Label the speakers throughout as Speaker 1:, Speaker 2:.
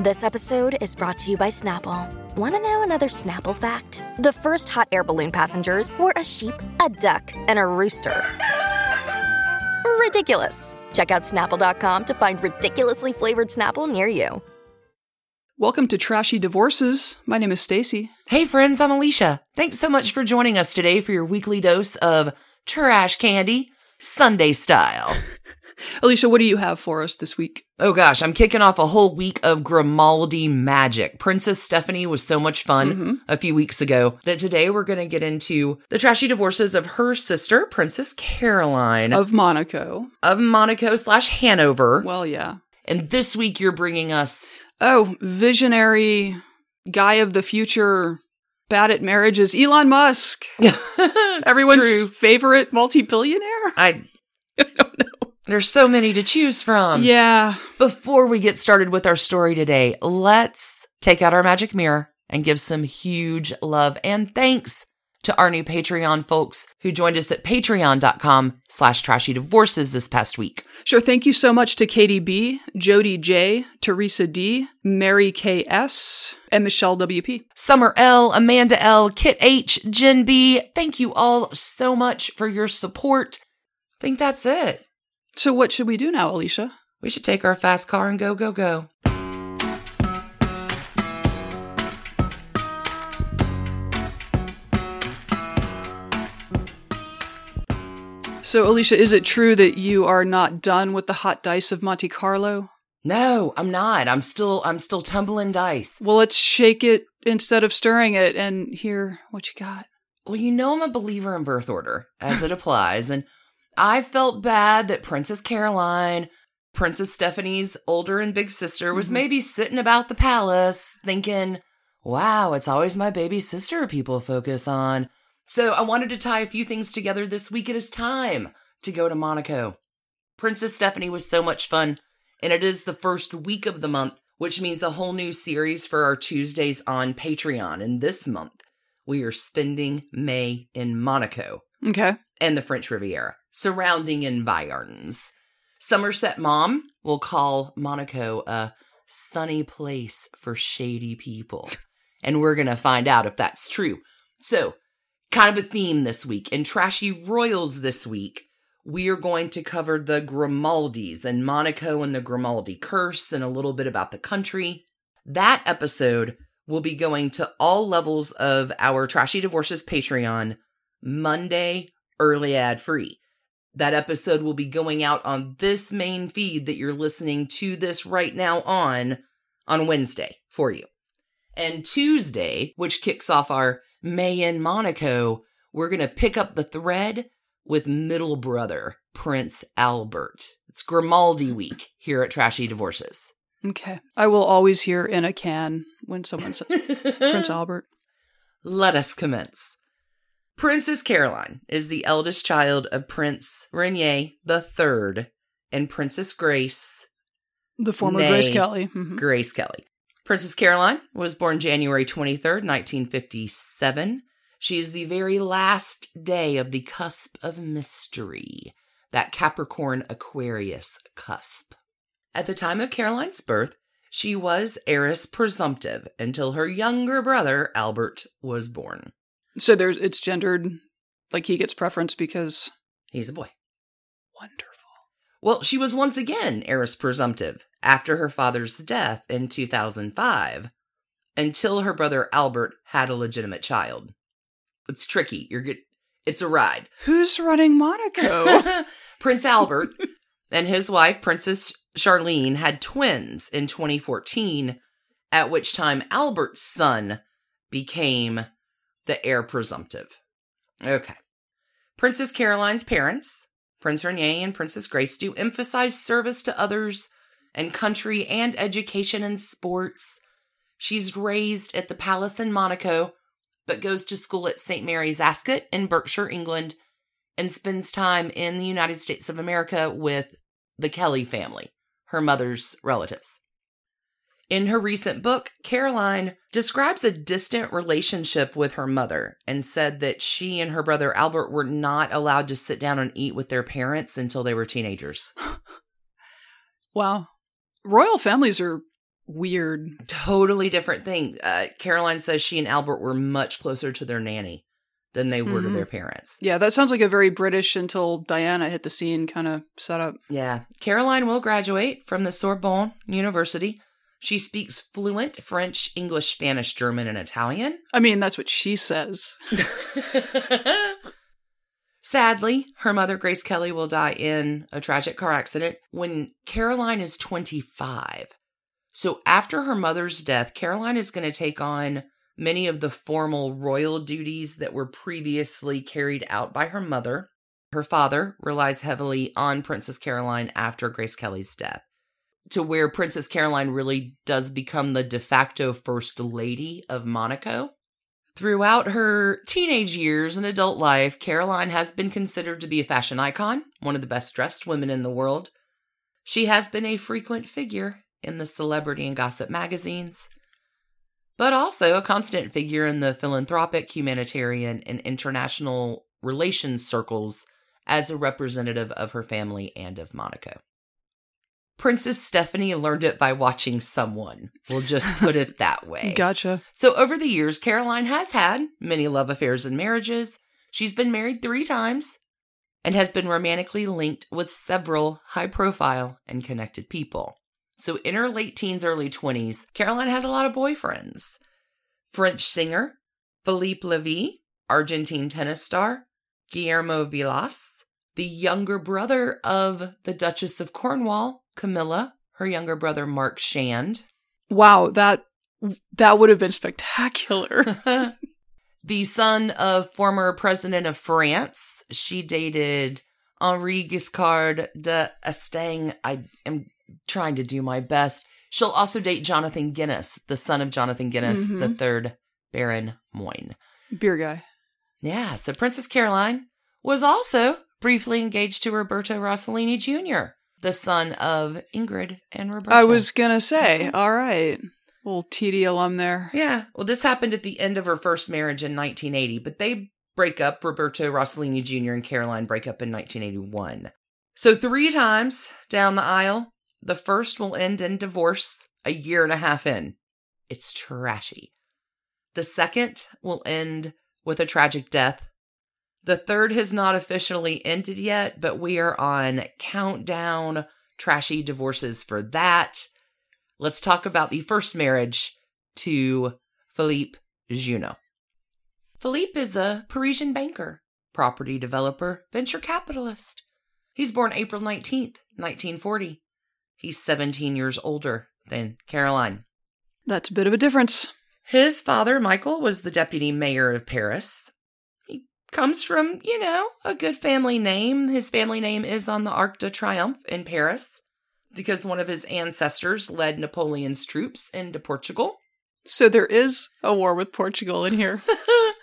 Speaker 1: This episode is brought to you by Snapple. Want to know another Snapple fact? The first hot air balloon passengers were a sheep, a duck, and a rooster. Ridiculous. Check out snapple.com to find ridiculously flavored Snapple near you.
Speaker 2: Welcome to Trashy Divorces. My name is Stacie.
Speaker 3: Hey friends, I'm Alicia. Thanks so much for joining us today for your weekly dose of trash candy, Sunday style.
Speaker 2: Alicia, what do you have for us this week?
Speaker 3: Oh gosh, I'm kicking off a whole week of Grimaldi magic. Princess Stephanie was so much fun
Speaker 2: Mm-hmm.
Speaker 3: a few weeks ago that today we're going to get into the trashy divorces of her sister, Princess Caroline
Speaker 2: Of Monaco.
Speaker 3: of Monaco slash Hanover.
Speaker 2: Well, yeah.
Speaker 3: and this week you're bringing us
Speaker 2: Oh, visionary guy of the future, bad at marriages, Elon Musk. Everyone's
Speaker 3: true.
Speaker 2: favorite multi-billionaire.
Speaker 3: I
Speaker 2: I don't know.
Speaker 3: There's so many to choose from.
Speaker 2: yeah.
Speaker 3: Before we get started with our story today, let's take out our magic mirror and give some huge love and thanks to our new Patreon folks who joined us at patreon.com slash trashy divorces this past week.
Speaker 2: Sure. Thank you so much to Katie B, Jody J, Teresa D, Mary K S, and Michelle WP.
Speaker 3: Summer L, Amanda L, Kit H, Jen B, thank you all so much for your support. I think that's it.
Speaker 2: So what should we do now, Alicia?
Speaker 3: We should take our fast car and go, go, go.
Speaker 2: So, Alicia, is it true that you are not done with the hot dice of Monte Carlo?
Speaker 3: No, I'm not. I'm still I'm still tumbling dice.
Speaker 2: Well, let's shake it instead of stirring it and hear what you got.
Speaker 3: Well, you know I'm a believer in birth order as it applies, and I felt bad that Princess Caroline, Princess Stephanie's older and big sister, was
Speaker 2: Mhm.
Speaker 3: maybe sitting about the palace thinking, "Wow, it's always my baby sister people focus on." So I wanted to tie a few things together this week. It is time to go to Monaco. Princess Stephanie was so much fun, and it is the first week of the month, which means a whole new series for our Tuesdays on Patreon. And this month, we are spending May in Monaco
Speaker 2: Okay.
Speaker 3: and the French Riviera, surrounding environs. Somerset Maugham will call Monaco a sunny place for shady people. And we're going to find out if that's true. So, kind of a theme this week. In Trashy Royals this week, we are going to cover the Grimaldis and Monaco and the Grimaldi curse and a little bit about the country. That episode will be going to all levels of our Trashy Divorces Patreon Monday, early ad free. That episode will be going out on this main feed that you're listening to this right now on on Wednesday for you. And Tuesday, which kicks off our May in Monaco, we're going to pick up the thread with middle brother Prince Albert. It's Grimaldi week here at Trashy Divorces.
Speaker 2: Okay. I will always hear in a can when someone says Prince Albert.
Speaker 3: Let us commence. Princess Caroline is the eldest child of Prince Rainier III and Princess Grace,
Speaker 2: The former
Speaker 3: Nay.
Speaker 2: Grace Kelly. Mhm.
Speaker 3: Grace Kelly. Princess Caroline was born January 23rd, 1957. She is the very last day of the cusp of mystery, that Capricorn Aquarius cusp. At the time of Caroline's birth, she was heiress presumptive until her younger brother, Albert, was born.
Speaker 2: So there's it's gendered like he gets preference because
Speaker 3: He's a boy.
Speaker 2: wonderful.
Speaker 3: Well, she was once again heiress presumptive after her father's death in 2005 until her brother Albert had a legitimate child. It's tricky. You're good. It's a ride.
Speaker 2: Who's running Monaco?
Speaker 3: Prince Albert and his wife, Princess Charlene, had twins in 2014, at which time Albert's son became the heir presumptive. Okay. Princess Caroline's parents, Prince Rainier and Princess Grace, do emphasize service to others and country and education and sports. She's raised at the palace in Monaco, but goes to school at St. Mary's Ascot in Berkshire, England, and spends time in the United States of America with the Kelly family, her mother's relatives. In her recent book, Caroline describes a distant relationship with her mother and said that she and her brother Albert were not allowed to sit down and eat with their parents until they were teenagers.
Speaker 2: wow. Royal families are weird.
Speaker 3: Totally different thing. Uh, Caroline says she and Albert were much closer to their nanny than they were to
Speaker 2: Mhm.
Speaker 3: their parents.
Speaker 2: Yeah, that sounds like a very British until Diana hit the scene kind of setup.
Speaker 3: Yeah. Caroline will graduate from the Sorbonne University. She speaks fluent French, English, Spanish, German, and Italian.
Speaker 2: I mean, that's what she says.
Speaker 3: Sadly, her mother, Grace Kelly, will die in a tragic car accident when Caroline is 25. So, after her mother's death, Caroline is going to take on many of the formal royal duties that were previously carried out by her mother. Her father relies heavily on Princess Caroline after Grace Kelly's death, to where Princess Caroline really does become the de facto first lady of Monaco. Throughout her teenage years and adult life, Caroline has been considered to be a fashion icon, one of the best dressed women in the world. She has been a frequent figure in the celebrity and gossip magazines, but also a constant figure in the philanthropic, humanitarian, and international relations circles as a representative of her family and of Monaco. Princess Stephanie learned it by watching someone. We'll just put it that way.
Speaker 2: Gotcha.
Speaker 3: So, over the years, Caroline has had many love affairs and marriages. She's been married three times and has been romantically linked with several high profile and connected people. So, in her late teens, early 20s, Caroline has a lot of boyfriends. French singer Philippe Lavil, Argentine tennis star Guillermo Vilas, the younger brother of the Duchess of Cornwall, Camilla, her younger brother Mark Shand,
Speaker 2: Wow, that that would have been spectacular.
Speaker 3: the son of former president of France. She dated Henri Giscard d'Estaing. I am trying to do my best. She'll also date Jonathan Guinness, the son of Jonathan Guinness,
Speaker 2: Mhm.
Speaker 3: the third Baron Moyne.
Speaker 2: Beer guy.
Speaker 3: Yeah, so Princess Caroline was also briefly engaged to Roberto Rossellini Jr., the son of Ingrid and Roberto.
Speaker 2: I was gonna say, mm-hmm. all right. Little TD alum there.
Speaker 3: Yeah. Well, this happened at the end of her first marriage in 1980, but they break up. Roberto Rossellini Jr. and Caroline break up in 1981. So, three times down the aisle, the first will end in divorce a year and a half in. It's trashy. The second will end with a tragic death. The third has not officially ended yet, but we are on countdown trashy divorces for that. Let's talk about the first marriage to Philippe Junot. Philippe is a Parisian banker, property developer, venture capitalist. He's born April 19th, 1940. He's 17 years older than Caroline.
Speaker 2: That's a bit of a difference.
Speaker 3: His father, Michael, was the deputy mayor of Paris. Comes from, you know, a good family name. His family name is on the Arc de Triomphe in Paris because one of his ancestors led Napoleon's troops into Portugal.
Speaker 2: So there is a war with Portugal in here.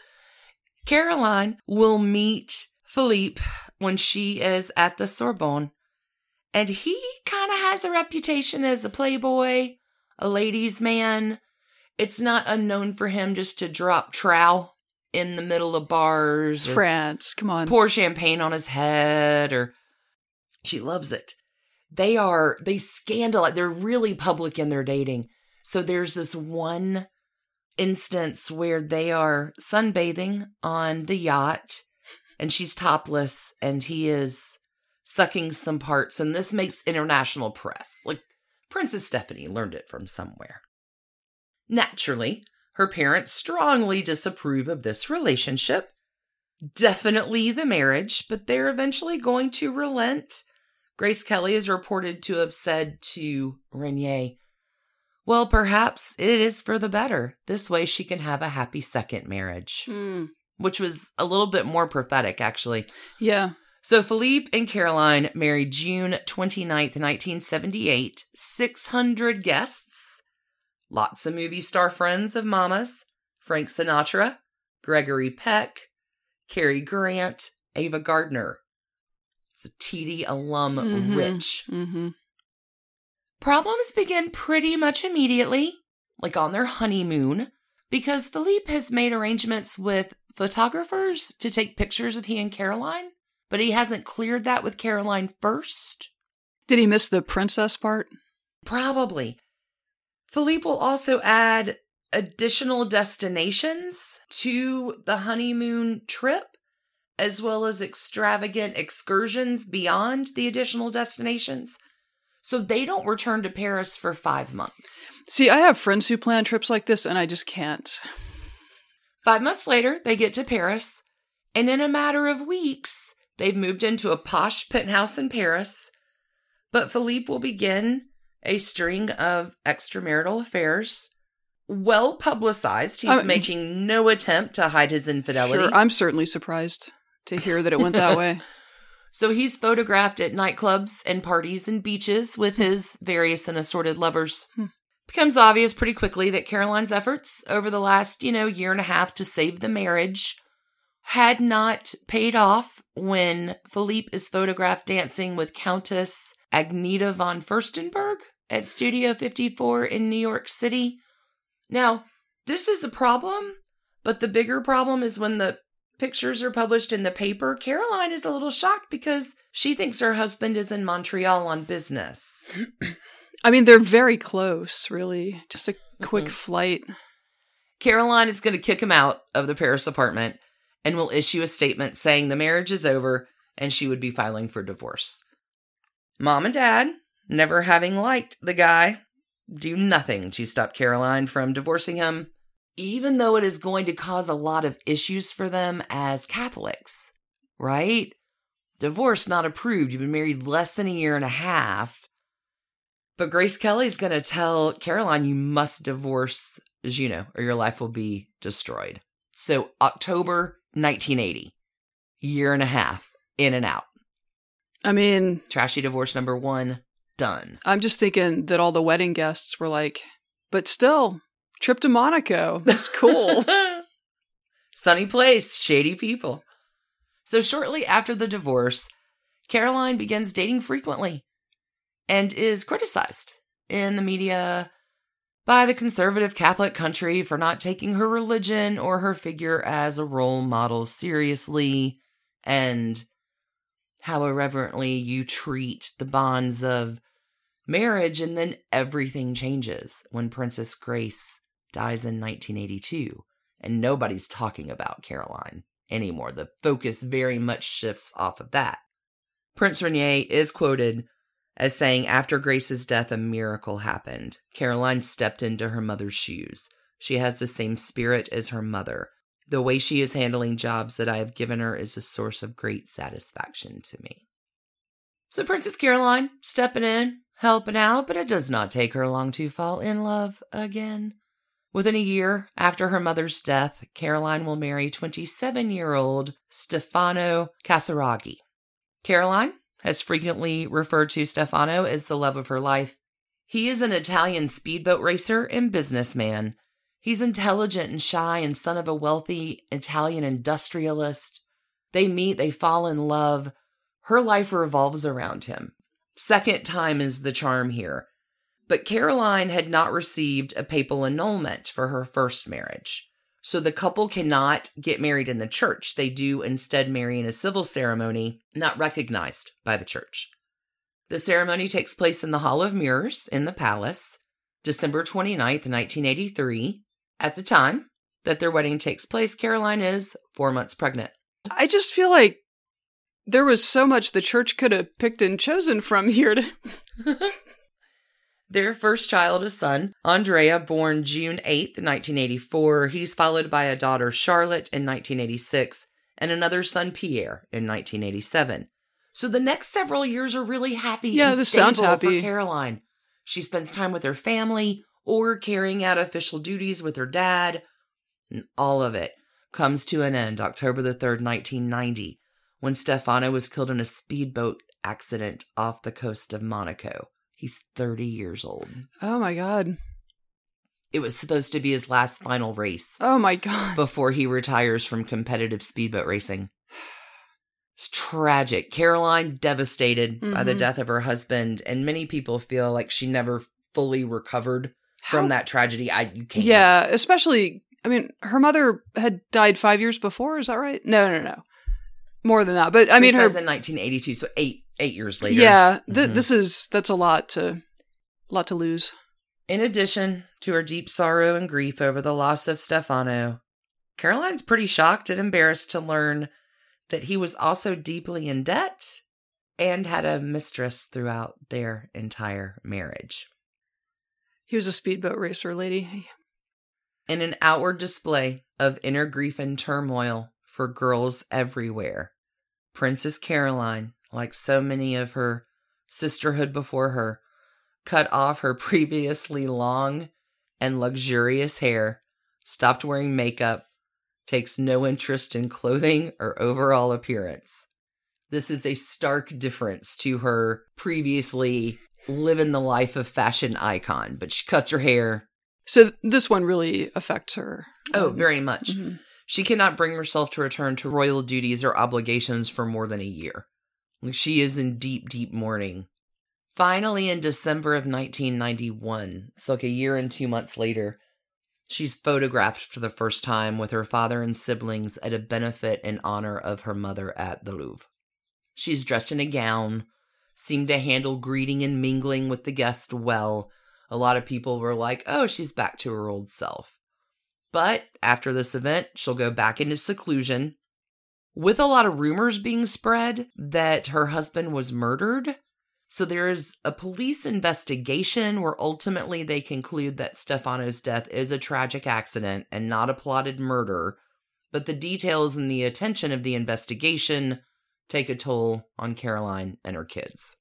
Speaker 3: Caroline will meet Philippe when she is at the Sorbonne, and he kind of has a reputation as a playboy, a ladies' man. It's not unknown for him just to drop trow in the middle of bars,
Speaker 2: France, come on.
Speaker 3: pour champagne on his head, or she loves it. They are they scandalize. They're really public in their dating. So there's this one instance where they are sunbathing on the yacht and she's topless and he is sucking some parts and this makes international press. Like Princess Stephanie learned it from somewhere. Naturally, her parents strongly disapprove of this relationship. Definitely the marriage, but they're eventually going to relent. Grace Kelly is reported to have said to Rainier, Well, perhaps it is for the better. This way she can have a happy second marriage,
Speaker 2: Hmm.
Speaker 3: which was a little bit more prophetic, actually.
Speaker 2: Yeah.
Speaker 3: So Philippe and Caroline married June 29th, 1978. 600 guests. Lots of movie star friends of Mama's. Frank Sinatra, Gregory Peck, Cary Grant, Ava Gardner. It's a TD alum
Speaker 2: Mhm.
Speaker 3: rich.
Speaker 2: Mm-hmm.
Speaker 3: Problems begin pretty much immediately, like on their honeymoon, because Philippe has made arrangements with photographers to take pictures of he and Caroline, but he hasn't cleared that with Caroline first.
Speaker 2: Did he miss the princess part?
Speaker 3: Probably. Philippe will also add additional destinations to the honeymoon trip, as well as extravagant excursions beyond the additional destinations. So they don't return to Paris for five months.
Speaker 2: See, I have friends who plan trips like this, and I just can't.
Speaker 3: Five months later, they get to Paris, and in a matter of weeks, they've moved into a posh penthouse in Paris. But Philippe will begin a string of extramarital affairs. Well publicized. He's
Speaker 2: Uh,
Speaker 3: making no attempt to hide his infidelity.
Speaker 2: Sure, I'm certainly surprised to hear that it went that way.
Speaker 3: So he's photographed at nightclubs and parties and beaches with his various and assorted lovers.
Speaker 2: Hmm.
Speaker 3: Becomes obvious pretty quickly that Caroline's efforts over the last, you know, year and a half to save the marriage had not paid off when Philippe is photographed dancing with Countess Agneta von Furstenberg at Studio 54 in New York City. Now, this is a problem, but the bigger problem is when the pictures are published in the paper, Caroline is a little shocked because she thinks her husband is in Montreal on business.
Speaker 2: I mean, they're very close, really. Just a quick
Speaker 3: Mhm.
Speaker 2: flight.
Speaker 3: Caroline is going to kick him out of the Paris apartment and will issue a statement saying the marriage is over and she would be filing for divorce. Mom and dad, never having liked the guy, do nothing to stop Caroline from divorcing him, even though it is going to cause a lot of issues for them as Catholics, right? Divorce not approved. You've been married less than a year and a half. But Grace Kelly's going to tell Caroline, you must divorce Junot or your life will be destroyed. So, October 1980, year and a half in and out.
Speaker 2: I mean,
Speaker 3: Trashy divorce number one, done.
Speaker 2: I'm just thinking that all the wedding guests were like, but still, trip to Monaco. That's cool.
Speaker 3: Sunny place, shady people. So, shortly after the divorce, Caroline begins dating frequently and is criticized in the media by the conservative Catholic country for not taking her religion or her figure as a role model seriously and how irreverently you treat the bonds of marriage. And then everything changes when Princess Grace dies in 1982 and nobody's talking about Caroline anymore. The focus very much shifts off of that. Prince Rainier is quoted as saying, After Grace's death, a miracle happened. Caroline stepped into her mother's shoes. She has the same spirit as her mother. The way she is handling jobs that I have given her is a source of great satisfaction to me. So, Princess Caroline stepping in, helping out, but it does not take her long to fall in love again. Within a year after her mother's death, Caroline will marry 27 year old Stefano Casiraghi. Caroline has frequently referred to Stefano as the love of her life. He is an Italian speedboat racer and businessman. He's intelligent and shy and son of a wealthy Italian industrialist. They meet, they fall in love. Her life revolves around him. Second time is the charm here. But Caroline had not received a papal annulment for her first marriage. So the couple cannot get married in the church. They do instead marry in a civil ceremony not recognized by the church. The ceremony takes place in the Hall of Mirrors in the palace, December 29th, 1983. At the time that their wedding takes place, Caroline is four months pregnant.
Speaker 2: I just feel like there was so much the church could have picked and chosen from here to.
Speaker 3: Their first child, a son, Andrea, born June 8th, 1984. He's followed by a daughter, Charlotte, in 1986, and another son, Pierre, in 1987. So the next several years are really happy
Speaker 2: Yeah, this sounds happy.
Speaker 3: for Caroline. She spends time with her family or carrying out official duties with her dad. And all of it comes to an end October the 3rd, 1990, when Stefano was killed in a speedboat accident off the coast of Monaco. He's 30 years old.
Speaker 2: Oh my god.
Speaker 3: It was supposed to be his last final race
Speaker 2: Oh my god.
Speaker 3: before he retires from competitive speedboat racing. It's tragic. Caroline devastated by the
Speaker 2: Mhm.
Speaker 3: death of her husband, and many people feel like she never fully recovered from
Speaker 2: How-
Speaker 3: that tragedy. I you can't.
Speaker 2: Yeah, especially. I mean, her mother had died five years before. Is that right? No, no, no. More than that. But I mean, her.
Speaker 3: was in 1982, so eight eight years later.
Speaker 2: Yeah, th-
Speaker 3: Mhm.
Speaker 2: this is that's a lot to, lot to lose.
Speaker 3: In addition to her deep sorrow and grief over the loss of Stefano, Caroline's pretty shocked and embarrassed to learn that he was also deeply in debt and had a mistress throughout their entire marriage.
Speaker 2: He was a speedboat racer, lady.
Speaker 3: In an outward display of inner grief and turmoil for girls everywhere, Princess Caroline, like so many of her sisterhood before her, cut off her previously long and luxurious hair, stopped wearing makeup, takes no interest in clothing or overall appearance. This is a stark difference to her previously living the life of fashion icon, but she cuts her hair.
Speaker 2: So this one really affects her.
Speaker 3: Oh,
Speaker 2: Um,
Speaker 3: very much.
Speaker 2: mhm.
Speaker 3: She cannot bring herself to return to royal duties or obligations for more than a year. She is in deep, deep mourning. Finally, in December of 1991, so like a year and two months later, she's photographed for the first time with her father and siblings at a benefit in honor of her mother at the Louvre. She's dressed in a gown, seemed to handle greeting and mingling with the guests well. A lot of people were like, oh, she's back to her old self. But after this event, she'll go back into seclusion, with a lot of rumors being spread that her husband was murdered. So there is a police investigation where ultimately they conclude that Stefano's death is a tragic accident and not a plotted murder. But the details and the attention of the investigation take a toll on Caroline and her kids.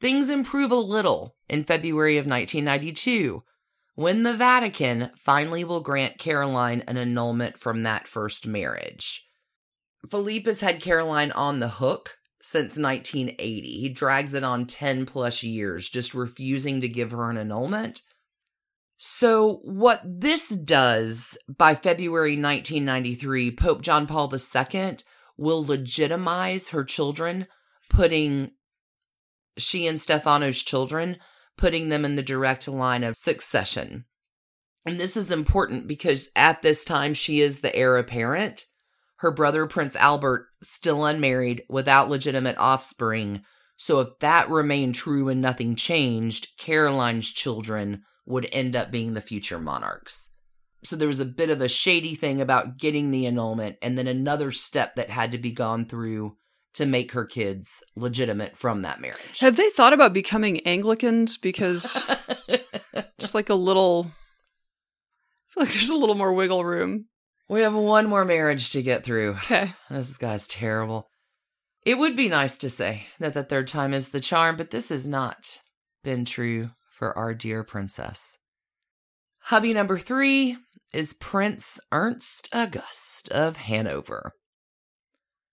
Speaker 3: Things improve a little in February of 1992 when the Vatican finally will grant Caroline an annulment from that first marriage. Philippe has had Caroline on the hook since 1980. He drags it on 10 plus years, just refusing to give her an annulment. So, what this does by February 1993, Pope John Paul II will legitimize her children, putting she and Stefano's children putting them in the direct line of succession. And this is important because at this time she is the heir apparent. Her brother, Prince Albert, still unmarried without legitimate offspring. So if that remained true and nothing changed, Caroline's children would end up being the future monarchs. So there was a bit of a shady thing about getting the annulment and then another step that had to be gone through to make her kids legitimate from that marriage.
Speaker 2: Have they thought about becoming Anglicans? Because it's like a little. I feel like there's a little more wiggle room.
Speaker 3: we have one more marriage to get through.
Speaker 2: Okay.
Speaker 3: This guy's terrible. It would be nice to say that the third time is the charm, but this has not been true for our dear princess. Hubby number three is Prince Ernst August of Hanover.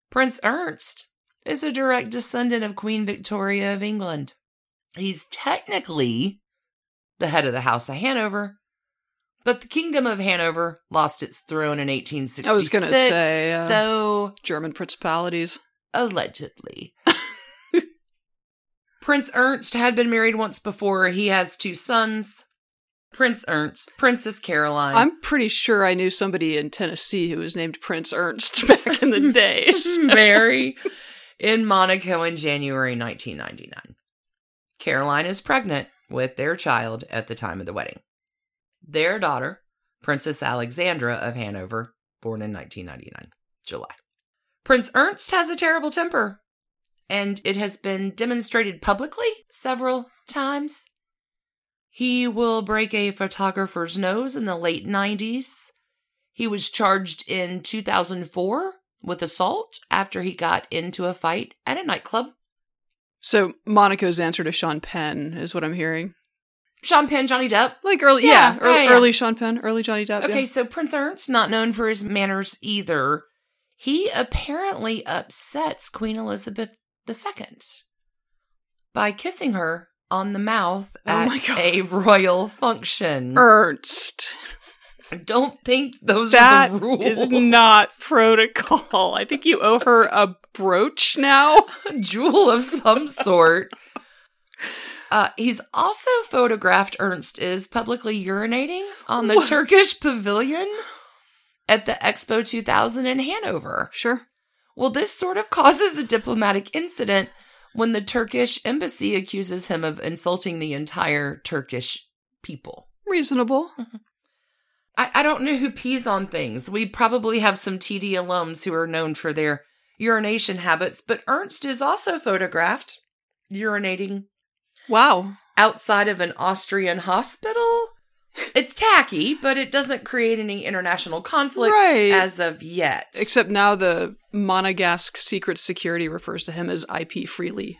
Speaker 3: Prince Ernst is a direct descendant of Queen Victoria of England. He's technically the head of the House of Hanover, but the Kingdom of Hanover lost its throne in 1866.
Speaker 2: I was gonna say, uh,
Speaker 3: so
Speaker 2: German principalities.
Speaker 3: allegedly. Prince Ernst had been married once before. He has two sons, Prince Ernst, Princess Caroline.
Speaker 2: I'm pretty sure I knew somebody in Tennessee who was named Prince Ernst back in the day. so-
Speaker 3: Mary in Monaco in January 1999. Caroline is pregnant with their child at the time of the wedding. Their daughter, Princess Alexandra of Hanover, born in 1999, July. Prince Ernst has a terrible temper, and it has been demonstrated publicly several times. He will break a photographer's nose in the late 90s. He was charged in 2004 with assault after he got into a fight at a nightclub.
Speaker 2: So Monaco's answer to Sean Penn is what I'm hearing.
Speaker 3: Sean Penn, Johnny Depp.
Speaker 2: Like early,
Speaker 3: Yeah,
Speaker 2: yeah, early,
Speaker 3: yeah, yeah.
Speaker 2: early Sean Penn, early Johnny Depp.
Speaker 3: Okay, so Prince Ernst, not known for his manners either, he apparently upsets Queen Elizabeth II by kissing her on the mouth
Speaker 2: Oh
Speaker 3: at a royal function.
Speaker 2: Ernst.
Speaker 3: I don't think those
Speaker 2: That
Speaker 3: are the rules.
Speaker 2: is not protocol. I think you owe her a brooch now.
Speaker 3: a jewel of some sort. Uh, he's also photographed Ernst is publicly urinating on the
Speaker 2: What?
Speaker 3: Turkish pavilion at the Expo 2000 in Hanover.
Speaker 2: Sure.
Speaker 3: Well, this sort of causes a diplomatic incident when the Turkish embassy accuses him of insulting the entire Turkish people.
Speaker 2: Reasonable. Mm-hmm.
Speaker 3: I, I don't know who pees on things. We probably have some TD alums who are known for their urination habits, but Ernst is also photographed urinating
Speaker 2: Wow.
Speaker 3: outside of an Austrian hospital. It's tacky, but it doesn't create any international conflicts
Speaker 2: Right.
Speaker 3: as of yet.
Speaker 2: Except now the Monegasque secret security refers to him as IP Freely.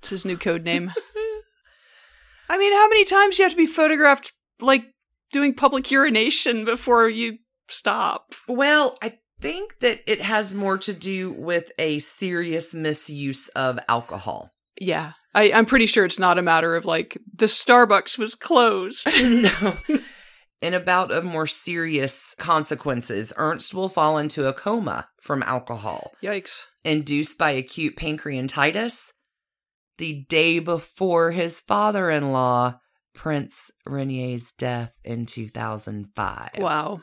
Speaker 2: It's his new code name. I mean, how many times do you have to be photographed, like, doing public urination before you stop?
Speaker 3: Well, I think that it has more to do with a serious misuse of alcohol.
Speaker 2: Yeah. I, I'm pretty sure it's not a matter of, like, the Starbucks was closed.
Speaker 3: no. In a bout of more serious consequences, Ernst will fall into a coma from alcohol,
Speaker 2: Yikes.
Speaker 3: induced by acute pancreatitis, the day before his father in law, Prince Rainier's death in 2005.
Speaker 2: Wow.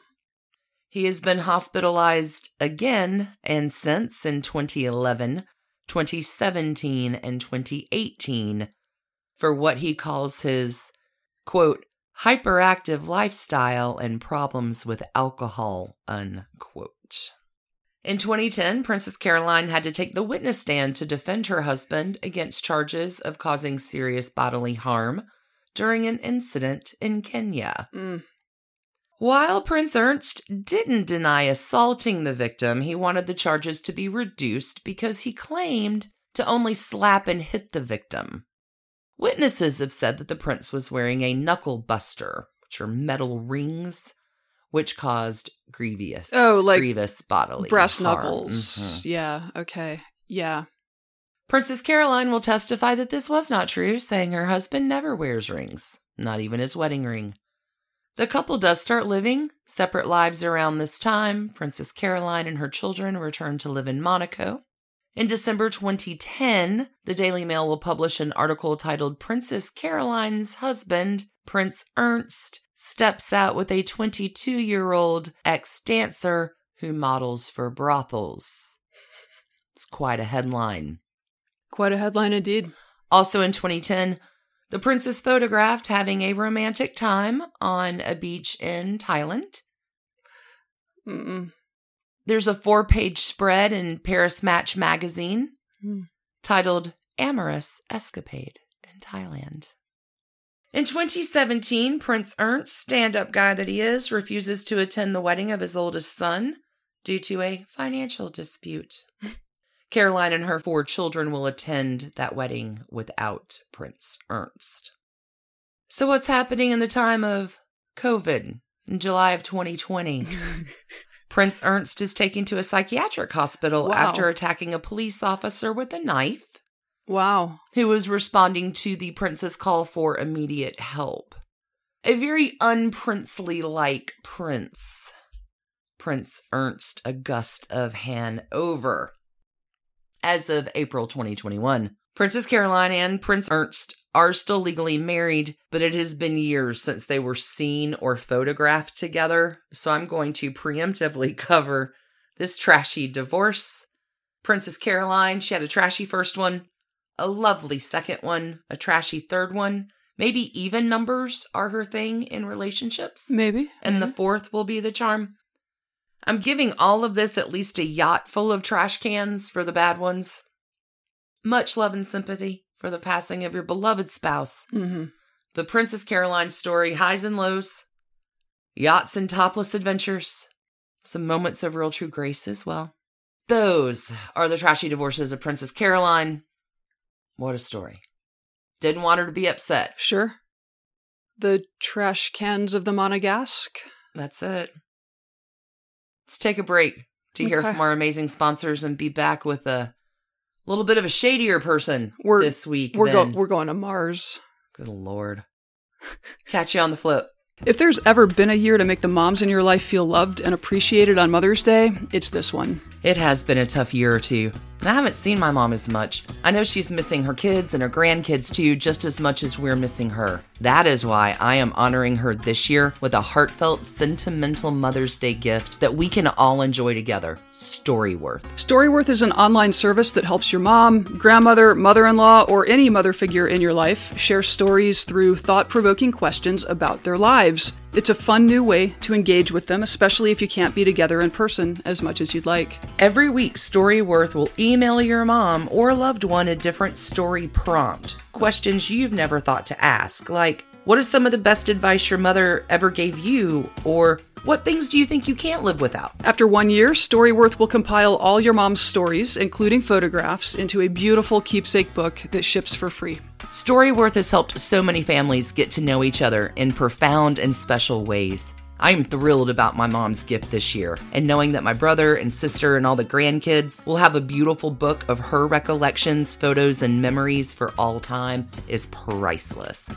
Speaker 3: He has been hospitalized again and since in 2011, 2017, and 2018 for what he calls his, quote, hyperactive lifestyle and problems with alcohol, unquote. In 2010, Princess Caroline had to take the witness stand to defend her husband against charges of causing serious bodily harm during an incident in Kenya.
Speaker 2: Mm.
Speaker 3: While Prince Ernst didn't deny assaulting the victim, he wanted the charges to be reduced because he claimed to only slap and hit the victim. Witnesses have said that the prince was wearing a knuckle buster, which are metal rings, which caused grievous,
Speaker 2: Oh, like
Speaker 3: grievous bodily
Speaker 2: Brass knuckles.
Speaker 3: Mhm.
Speaker 2: Yeah. Okay. Yeah.
Speaker 3: Princess Caroline will testify that this was not true, saying her husband never wears rings, not even his wedding ring. The couple does start living separate lives around this time. Princess Caroline and her children return to live in Monaco. In December 2010, the Daily Mail will publish an article titled Princess Caroline's Husband, Prince Ernst, steps out with a 22 year old ex dancer who models for brothels. It's quite a headline.
Speaker 2: Quite a headline indeed.
Speaker 3: Also in 2010, the prince is photographed having a romantic time on a beach in Thailand.
Speaker 2: Mm-mm.
Speaker 3: There's a four page spread in Paris Match magazine
Speaker 2: Hmm.
Speaker 3: titled Amorous Escapade in Thailand. In 2017, Prince Ernst, stand up guy that he is, refuses to attend the wedding of his oldest son due to a financial dispute. Caroline and her four children will attend that wedding without Prince Ernst. So, what's happening in the time of COVID in July of 2020? Prince Ernst is taken to a psychiatric hospital
Speaker 2: Wow.
Speaker 3: after attacking a police officer with a knife
Speaker 2: Wow.
Speaker 3: who was responding to the prince's call for immediate help. A very unprincely like prince. Prince Ernst August of Hanover. As of April 2021, Princess Caroline and Prince Ernst are still legally married, but it has been years since they were seen or photographed together, so I'm going to preemptively cover this trashy divorce. Princess Caroline, she had a trashy first one, a lovely second one, a trashy third one. Maybe even numbers are her thing in relationships.
Speaker 2: Maybe.
Speaker 3: And the fourth will be the charm. I'm giving all of this at least a yacht full of trash cans for the bad ones. Much love and sympathy for the passing of your beloved spouse.
Speaker 2: hmm
Speaker 3: But Princess Caroline's story, highs and lows, yachts and topless adventures, some moments of real true grace as well. Those are the trashy divorces of Princess Caroline. What a story. Didn't want her to be upset.
Speaker 2: Sure. The trash cans of the Monegasque.
Speaker 3: That's it. Let's take a break to hear from our amazing sponsors and be back with a little bit of a shadier person
Speaker 2: We're-
Speaker 3: this week.
Speaker 2: We're go- we're going to Mars.
Speaker 3: Good lord. Catch you on the flip.
Speaker 2: If there's ever been a year to make the moms in your life feel loved and appreciated on Mother's Day, it's this one.
Speaker 3: It has been a tough year or two. I haven't seen my mom as much. I know she's missing her kids and her grandkids too, just as much as we're missing her. That is why I am honoring her this year with a heartfelt, sentimental Mother's Day gift that we can all enjoy together Storyworth.
Speaker 2: Storyworth is an online service that helps your mom, grandmother, mother in law, or any mother figure in your life share stories through thought provoking questions about their lives. It's a fun new way to engage with them, especially if you can't be together in person as much as you'd like.
Speaker 3: Every week, Storyworth will email your mom or loved one a different story prompt. Questions you've never thought to ask, like, what is some of the best advice your mother ever gave you? Or what things do you think you can't live without?
Speaker 2: After one year, Storyworth will compile all your mom's stories, including photographs, into a beautiful keepsake book that ships for free.
Speaker 3: Storyworth has helped so many families get to know each other in profound and special ways. I am thrilled about my mom's gift this year, and knowing that my brother and sister and all the grandkids will have a beautiful book of her recollections, photos, and memories for all time is priceless.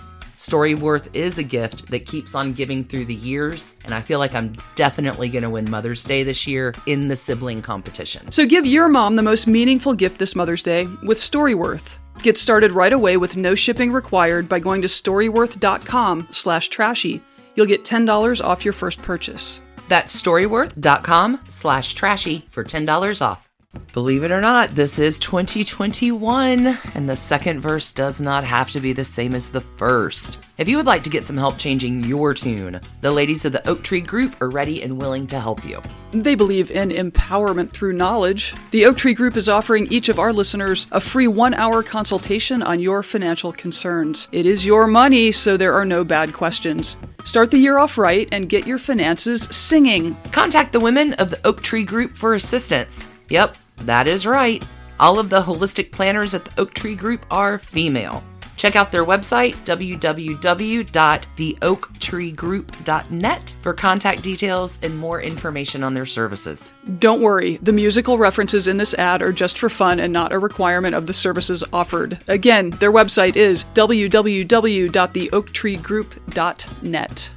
Speaker 3: Storyworth is a gift that keeps on giving through the years, and I feel like I'm definitely going to win Mother's Day this year in the sibling competition.
Speaker 2: So give your mom the most meaningful gift this Mother's Day with Storyworth. Get started right away with no shipping required by going to storyworth.com slash trashy. You'll get $10 off your first purchase.
Speaker 3: That's storyworth.com slash trashy for $10 off. Believe it or not, this is 2021, and the second verse does not have to be the same as the first. If you would like to get some help changing your tune, the ladies of the Oak Tree Group are ready and willing to help you.
Speaker 2: They believe in empowerment through knowledge. The Oak Tree Group is offering each of our listeners a free one hour consultation on your financial concerns. It is your money, so there are no bad questions. Start the year off right and get your finances singing.
Speaker 3: Contact the women of the Oak Tree Group for assistance. Yep, that is right. All of the holistic planners at the Oak Tree Group are female. Check out their website, www.theoaktreegroup.net, for contact details and more information on their services.
Speaker 2: Don't worry, the musical references in this ad are just for fun and not a requirement of the services offered. Again, their website is www.theoaktreegroup.net.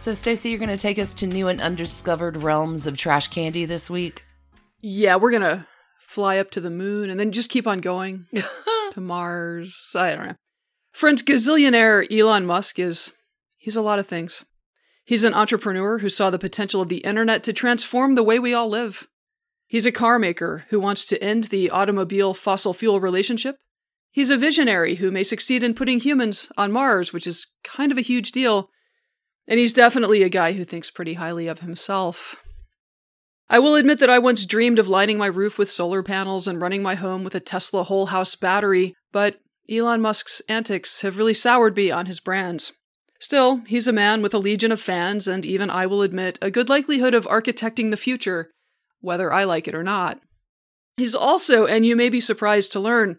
Speaker 3: So, Stacie, you're going to take us to new and undiscovered realms of trash candy this week?
Speaker 2: Yeah, we're going to fly up to the moon and then just keep on going to Mars. I don't know. French gazillionaire Elon Musk is, he's a lot of things. He's an entrepreneur who saw the potential of the internet to transform the way we all live. He's a car maker who wants to end the automobile fossil fuel relationship. He's a visionary who may succeed in putting humans on Mars, which is kind of a huge deal. And he's definitely a guy who thinks pretty highly of himself. I will admit that I once dreamed of lining my roof with solar panels and running my home with a Tesla whole house battery, but Elon Musk's antics have really soured me on his brands. Still, he's a man with a legion of fans, and even I will admit a good likelihood of architecting the future, whether I like it or not. He's also, and you may be surprised to learn,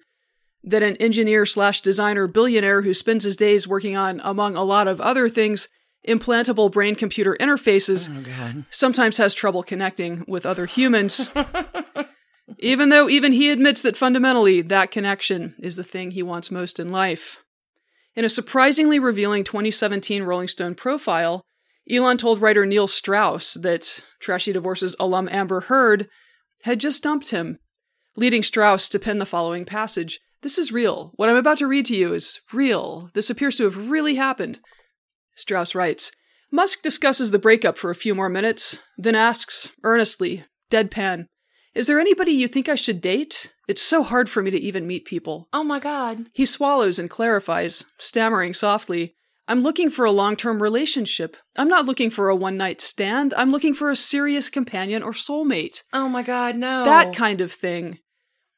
Speaker 2: that an engineer slash designer billionaire who spends his days working on, among a lot of other things, implantable brain computer interfaces
Speaker 3: Oh,
Speaker 2: sometimes has trouble connecting with other humans. even though even he admits that fundamentally that connection is the thing he wants most in life. In a surprisingly revealing 2017 Rolling Stone profile, Elon told writer Neil Strauss that Trashy Divorce's alum Amber Heard had just dumped him, leading Strauss to pen the following passage. This is real. What I'm about to read to you is real. This appears to have really happened. Strauss writes Musk discusses the breakup for a few more minutes, then asks, earnestly, deadpan, Is there anybody you think I should date? It's so hard for me to even meet people.
Speaker 3: Oh my God.
Speaker 2: He swallows and clarifies, stammering softly, I'm looking for a long term relationship. I'm not looking for a one night stand. I'm looking for a serious companion or soulmate.
Speaker 3: Oh my God, no.
Speaker 2: That kind of thing.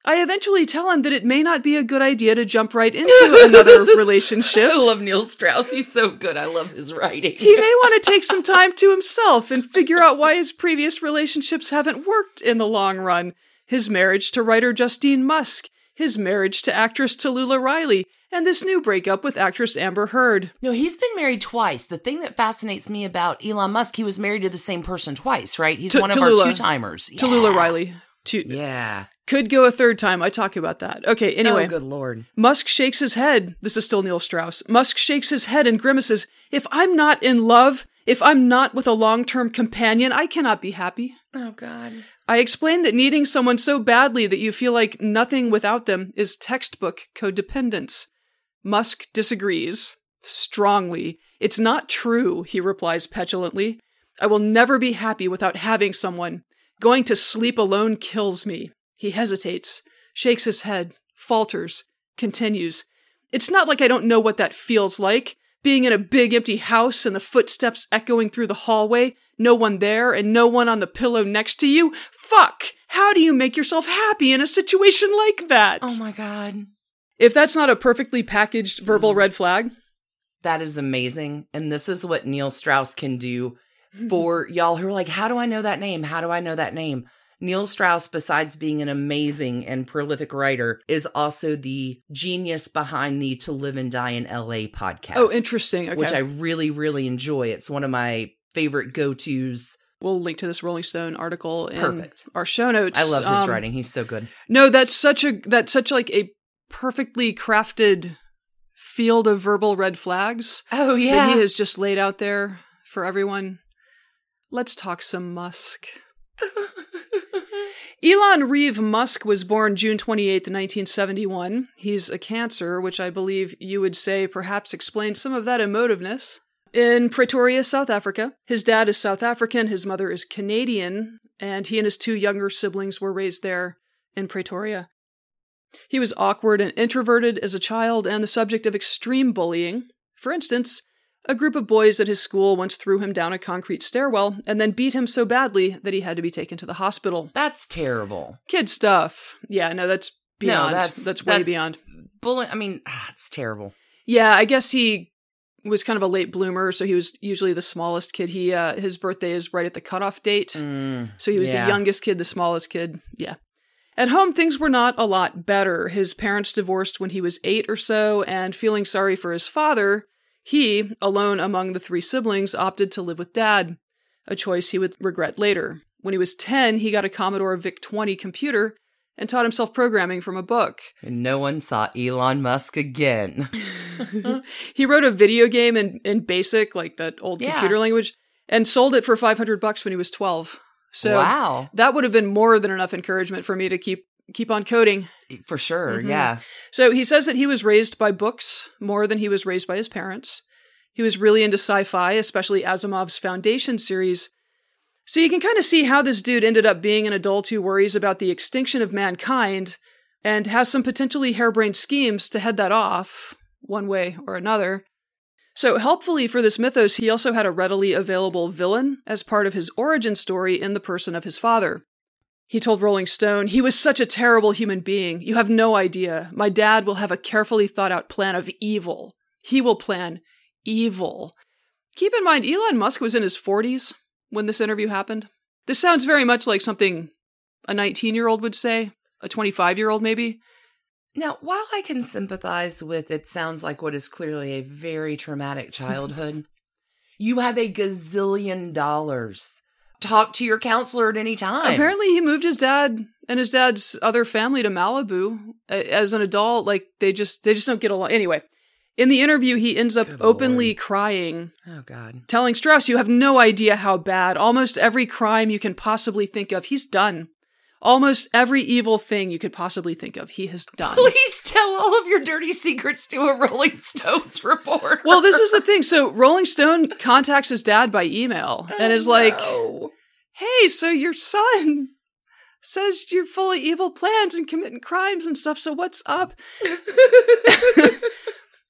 Speaker 2: I eventually tell him that it may not be a good idea to jump right into another relationship.
Speaker 3: I love Neil Strauss. He's so good. I love his writing.
Speaker 2: He may want to take some time to himself and figure out why his previous relationships haven't worked in the long run. His marriage to writer Justine Musk, his marriage to actress Tallulah Riley, and this new breakup with actress Amber Heard.
Speaker 3: No, he's been married twice. The thing that fascinates me about Elon Musk, he was married to the same person twice, right? He's
Speaker 2: To-
Speaker 3: one of
Speaker 2: Tallulah.
Speaker 3: our two timers.
Speaker 2: Tallulah Riley. Two
Speaker 3: Yeah.
Speaker 2: Could go a third time. I talk about that. Okay, oh, anyway.
Speaker 3: Oh, good lord.
Speaker 2: Musk shakes his head. This is still Neil Strauss. Musk shakes his head and grimaces. If I'm not in love, if I'm not with a long term companion, I cannot be happy.
Speaker 3: Oh god.
Speaker 2: I explain that needing someone so badly that you feel like nothing without them is textbook codependence. Musk disagrees. Strongly. It's not true, he replies petulantly. I will never be happy without having someone. Going to sleep alone kills me. He hesitates, shakes his head, falters, continues. It's not like I don't know what that feels like. Being in a big empty house and the footsteps echoing through the hallway, no one there and no one on the pillow next to you. Fuck! How do you make yourself happy in a situation like that?
Speaker 3: Oh my god.
Speaker 2: If that's not a perfectly packaged verbal mm. red flag,
Speaker 3: That is amazing. And this is what Neil Strauss can do for y'all who are like, how do I know that name? How do I know that name? Neil Strauss, besides being an amazing and prolific writer, is also the genius behind the To Live and Die in LA podcast.
Speaker 2: oh, interesting. Okay.
Speaker 3: Which I really, really enjoy. It's one of my favorite go tos.
Speaker 2: we'll link to this Rolling Stone article in
Speaker 3: Perfect.
Speaker 2: our show notes.
Speaker 3: I love his
Speaker 2: Um,
Speaker 3: writing. He's so good.
Speaker 2: No, that's such a that's such like a perfectly crafted field of verbal red flags
Speaker 3: Oh,
Speaker 2: that he has just laid out there for everyone. Let's talk some Musk. Elon Reeve Musk was born June 28, 1971. He's a cancer, which I believe you would say perhaps explains some of that emotiveness. In Pretoria, South Africa. His dad is South African, his mother is Canadian, and he and his two younger siblings were raised there in Pretoria. He was awkward and introverted as a child and the subject of extreme bullying. For instance, a group of boys at his school once threw him down a concrete stairwell and then beat him so badly that he had to be taken to the hospital.
Speaker 3: That's terrible.
Speaker 2: Kid stuff. Yeah, no, that's beyond.
Speaker 3: No, that's-
Speaker 2: that's way
Speaker 3: that's-
Speaker 2: beyond.
Speaker 3: Bullet. I mean, ah, it's terrible.
Speaker 2: Yeah, I guess he was kind of a late bloomer, so he was usually the smallest kid. He uh his birthday is right at the cutoff date.
Speaker 3: Mm,
Speaker 2: So he was
Speaker 3: yeah.
Speaker 2: the youngest kid, the smallest kid. Yeah. At home, things were not a lot better. His parents divorced when he was eight or so, and feeling sorry for his father, he, alone among the three siblings, opted to live with dad, a choice he would regret later. When he was 10, he got a Commodore VIC 20 computer and taught himself programming from a book.
Speaker 3: And no one saw Elon Musk again.
Speaker 2: he wrote a video game in, in BASIC, like that old
Speaker 3: Yeah.
Speaker 2: computer language, and sold it for 500 bucks when he was 12. So
Speaker 3: wow.
Speaker 2: that would have been more than enough encouragement for me to keep keep on coding.
Speaker 3: For sure.
Speaker 2: Mhm.
Speaker 3: Yeah.
Speaker 2: So he says that he was raised by books more than he was raised by his parents. He was really into sci-fi, especially Asimov's Foundation series. So you can kind of see how this dude ended up being an adult who worries about the extinction of mankind and has some potentially harebrained schemes to head that off one way or another. So, helpfully for this mythos, he also had a readily available villain as part of his origin story in the person of his father. He told Rolling Stone, He was such a terrible human being. You have no idea. My dad will have a carefully thought out plan of evil. He will plan evil. Keep in mind, Elon Musk was in his 40s when this interview happened. This sounds very much like something a 19 year old would say, a 25 year old maybe.
Speaker 3: Now, while I can sympathize with it sounds like what is clearly a very traumatic childhood, you have a gazillion dollars. Talk to your counselor at any time.
Speaker 2: Apparently, he moved his dad and his dad's other family to Malibu uh, as an adult. Like they just they just don't get along. Anyway, in the interview, he ends up
Speaker 3: Good
Speaker 2: openly
Speaker 3: Lord.
Speaker 2: crying,
Speaker 3: Oh God.
Speaker 2: telling Strauss, "You have no idea how bad. Almost every crime you can possibly think of, he's done. Almost every evil thing you could possibly think of, he has done."
Speaker 3: Please tell all of your dirty secrets to a Rolling Stones reporter.
Speaker 2: well, this is the thing. So Rolling Stone contacts his dad by email and is oh, like,
Speaker 3: No.
Speaker 2: hey, so your son says you're full of evil plans and committing crimes and stuff, so what's up?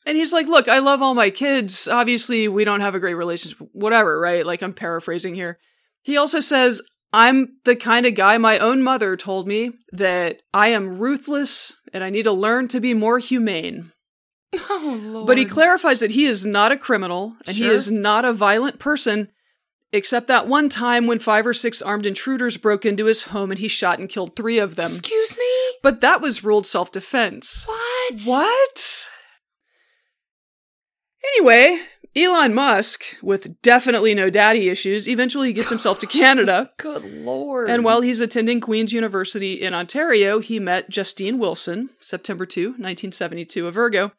Speaker 2: and he's like, look, I love all my kids. Obviously, we don't have a great relationship, whatever, right? Like, I'm paraphrasing here. He also says, I'm the kind of guy my own mother told me that I am ruthless and I need to learn to be more humane.
Speaker 3: oh Lord.
Speaker 2: But he clarifies that he is not a criminal and he is not a violent person, except that one time when five or six armed intruders broke into his home and he shot and killed three of them.
Speaker 3: Excuse me?
Speaker 2: But that was ruled self defense.
Speaker 3: What?
Speaker 2: What? Anyway, Elon Musk, with definitely no daddy issues, eventually gets himself to Canada.
Speaker 3: Good lord.
Speaker 2: And while he's attending Queen's University in Ontario, he met Justine Wilson, September 2, 1972, a Virgo,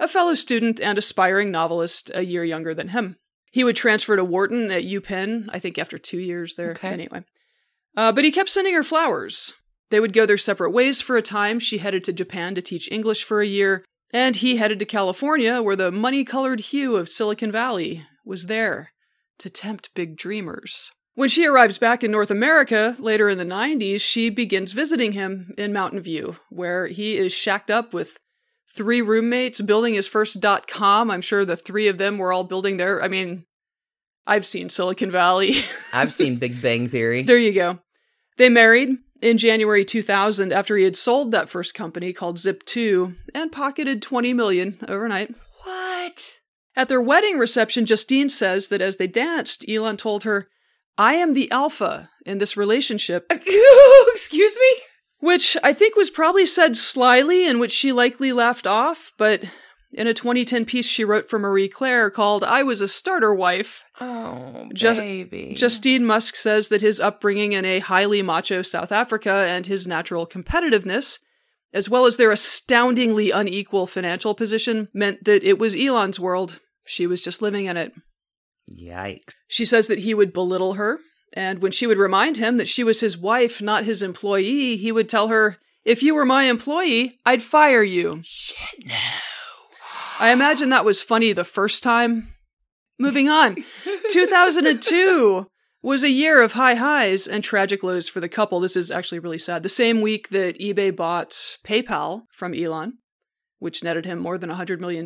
Speaker 2: a fellow student and aspiring novelist a year younger than him. He would transfer to Wharton at UPenn, I think after two years there.
Speaker 3: Okay.
Speaker 2: Anyway. Uh, but he kept sending her flowers. They would go their separate ways for a time. She headed to Japan to teach English for a year, and he headed to California, where the money colored hue of Silicon Valley was there to tempt big dreamers. When she arrives back in North America later in the 90s, she begins visiting him in Mountain View, where he is shacked up with three roommates building his first dot com. I'm sure the three of them were all building their, I mean, I've seen Silicon Valley.
Speaker 3: I've seen Big Bang Theory.
Speaker 2: there you go. They married in January 2000 after he had sold that first company called Zip2 and pocketed 20 million overnight.
Speaker 3: what?
Speaker 2: At their wedding reception, Justine says that as they danced, Elon told her, I am the alpha in this relationship,
Speaker 3: Excuse me?
Speaker 2: which I think was probably said slyly and which she likely laughed off, but in a 2010 piece she wrote for Marie Claire called I Was a Starter Wife,
Speaker 3: Oh,
Speaker 2: Just-
Speaker 3: baby.
Speaker 2: Justine Musk says that his upbringing in a highly macho South Africa and his natural competitiveness, as well as their astoundingly unequal financial position, meant that it was Elon's world. She was just living in it.
Speaker 3: Yikes.
Speaker 2: She says that he would belittle her, and when she would remind him that she was his wife, not his employee, he would tell her, If you were my employee, I'd fire you.
Speaker 3: Shit, no.
Speaker 2: I imagine that was funny the first time. Moving on. 2002 was a year of high highs and tragic lows for the couple. This is actually really sad. The same week that eBay bought PayPal from Elon, which netted him more than $100 million,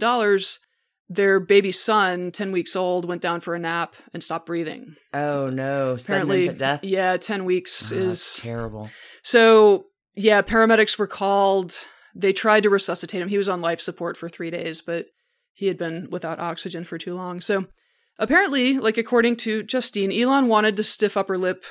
Speaker 2: their baby son, 10 weeks old, went down for a nap and stopped breathing.
Speaker 3: Oh, no.
Speaker 2: Apparently,
Speaker 3: death?
Speaker 2: yeah, 10 weeks
Speaker 3: Oh,
Speaker 2: is
Speaker 3: terrible.
Speaker 2: so, yeah, paramedics were called. They tried to resuscitate him. He was on life support for three days, but he had been without oxygen for too long. So, apparently, like according to Justine, Elon wanted to stiff upper lip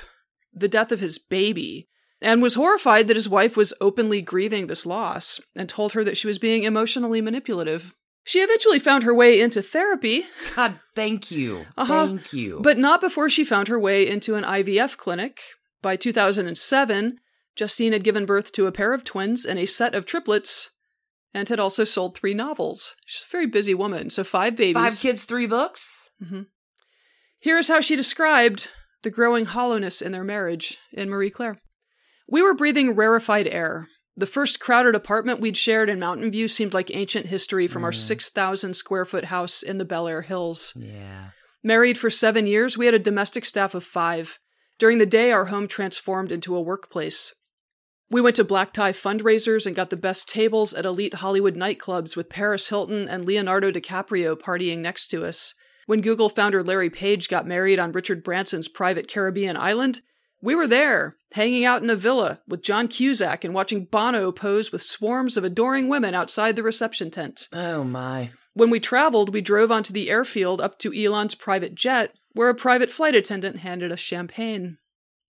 Speaker 2: the death of his baby and was horrified that his wife was openly grieving this loss and told her that she was being emotionally manipulative. She eventually found her way into therapy,
Speaker 3: God, thank you.
Speaker 2: Uh-huh.
Speaker 3: Thank you.
Speaker 2: but not before she found her way into an IVF clinic. By 2007, Justine had given birth to a pair of twins and a set of triplets, and had also sold three novels. She's a very busy woman, so five babies.
Speaker 3: Five kids, three books? Mm-hmm.
Speaker 2: Here's how she described the growing hollowness in their marriage in Marie Claire. We were breathing rarefied air. The first crowded apartment we'd shared in Mountain View seemed like ancient history from our mm. 6,000 square foot house in the Bel Air Hills.
Speaker 3: Yeah.
Speaker 2: Married for seven years, we had a domestic staff of five. During the day, our home transformed into a workplace. We went to black tie fundraisers and got the best tables at elite Hollywood nightclubs with Paris Hilton and Leonardo DiCaprio partying next to us. When Google founder Larry Page got married on Richard Branson's private Caribbean island, we were there, hanging out in a villa with John Cusack and watching Bono pose with swarms of adoring women outside the reception tent.
Speaker 3: Oh, my.
Speaker 2: When we traveled, we drove onto the airfield up to Elon's private jet, where a private flight attendant handed us champagne.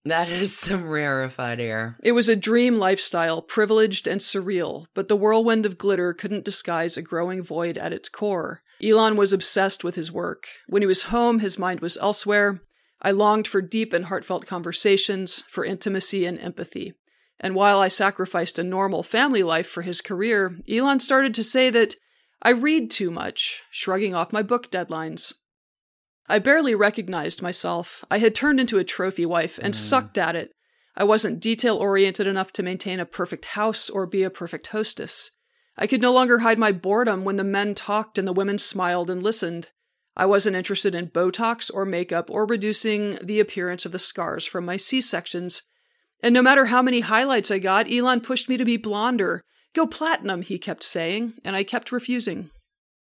Speaker 3: That is some rarefied air.
Speaker 2: It was a dream lifestyle, privileged and surreal, but the whirlwind of glitter couldn't disguise a growing void at its core. Elon was obsessed with his work. When he was home, his mind was elsewhere. I longed for deep and heartfelt conversations, for intimacy and empathy. And while I sacrificed a normal family life for his career, Elon started to say that I read too much, shrugging off my book deadlines. I barely recognized myself. I had turned into a trophy wife and mm. sucked at it. I wasn't detail oriented enough to maintain a perfect house or be a perfect hostess. I could no longer hide my boredom when the men talked and the women smiled and listened. I wasn't interested in Botox or makeup or reducing the appearance of the scars from my C sections. And no matter how many highlights I got, Elon pushed me to be blonder. Go platinum, he kept saying, and I kept refusing.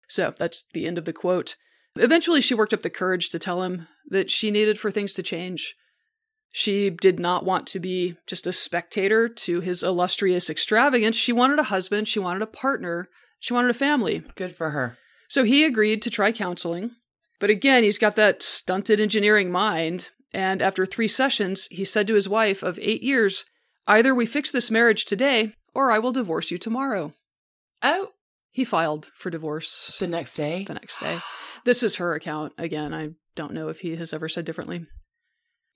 Speaker 2: So that's the end of the quote. Eventually, she worked up the courage to tell him that she needed for things to change. She did not want to be just a spectator to his illustrious extravagance. She wanted a husband, she wanted a partner, she wanted a family.
Speaker 3: Good for her.
Speaker 2: So he agreed to try counseling. But again, he's got that stunted engineering mind. And after three sessions, he said to his wife of eight years, Either we fix this marriage today, or I will divorce you tomorrow.
Speaker 3: Oh,
Speaker 2: He filed for divorce
Speaker 3: The next day?
Speaker 2: the next day. This is her account. Again, I don't know if he has ever said differently.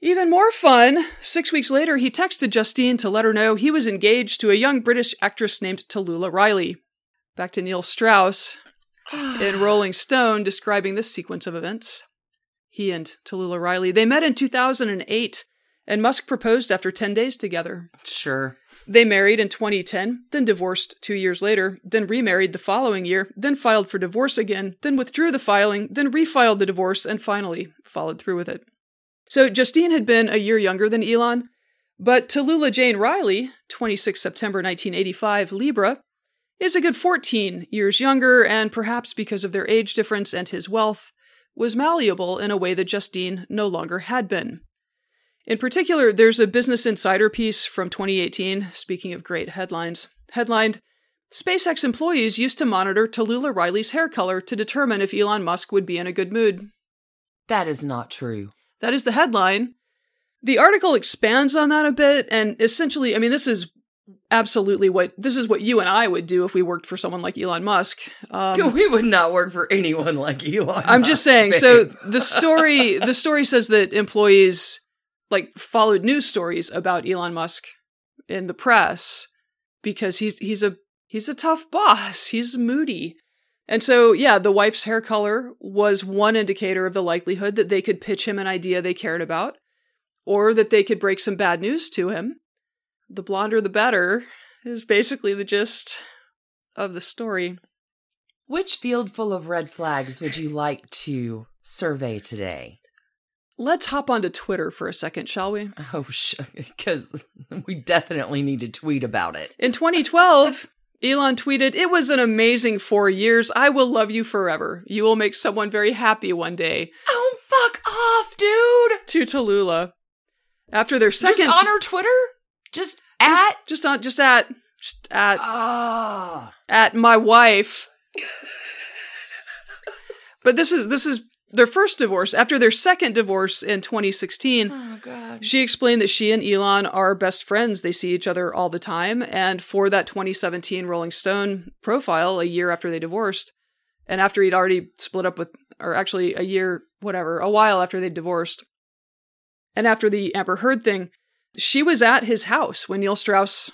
Speaker 2: Even more fun, six weeks later, he texted Justine to let her know he was engaged to a young British actress named Tallulah Riley. Back to Neil Strauss in Rolling Stone describing this sequence of events. He and Tallulah Riley, they met in 2008, and Musk proposed after 10 days together.
Speaker 3: Sure.
Speaker 2: They married in 2010, then divorced two years later, then remarried the following year, then filed for divorce again, then withdrew the filing, then refiled the divorce, and finally followed through with it. So Justine had been a year younger than Elon, but Tallulah Jane Riley, 26 September 1985, Libra, is a good 14 years younger, and perhaps because of their age difference and his wealth, was malleable in a way that Justine no longer had been. In particular, there's a Business Insider piece from 2018, speaking of great headlines, headlined SpaceX employees used to monitor Tallulah Riley's hair color to determine if Elon Musk would be in a good mood.
Speaker 3: That is not true.
Speaker 2: That is the headline. The article expands on that a bit, and essentially, I mean, this is absolutely what this is what you and I would do if we worked for someone like Elon Musk. Um,
Speaker 3: we would not work for anyone like Elon.
Speaker 2: I'm
Speaker 3: Musk,
Speaker 2: just saying.
Speaker 3: babe.
Speaker 2: So the story, the story says that employees like followed news stories about Elon Musk in the press because he's he's a he's a tough boss. He's moody. And so, yeah, the wife's hair color was one indicator of the likelihood that they could pitch him an idea they cared about or that they could break some bad news to him. The blonder the better is basically the gist of the story.
Speaker 3: Which field full of red flags would you like to survey today?
Speaker 2: Let's hop onto Twitter for a second, shall we?
Speaker 3: Oh, because we definitely need to tweet about it.
Speaker 2: In 2012, Elon tweeted, It was an amazing four years. I will love you forever. You will make someone very happy one day.
Speaker 3: Oh, fuck off, dude!
Speaker 2: To Tallulah. After their second.
Speaker 3: Just on her Twitter? Just
Speaker 2: just,
Speaker 3: at?
Speaker 2: Just on. Just at. Just at.
Speaker 3: Ah.
Speaker 2: at my wife. but this is this is their first divorce. After their second divorce in 2016,
Speaker 3: Oh, God.
Speaker 2: she explained that she and Elon are best friends. They see each other all the time. And for that 2017 Rolling Stone profile, a year after they divorced, and after he'd already split up with, or actually a year, whatever, a while after they divorced, and after the Amber Heard thing, she was at his house when Neil Strauss,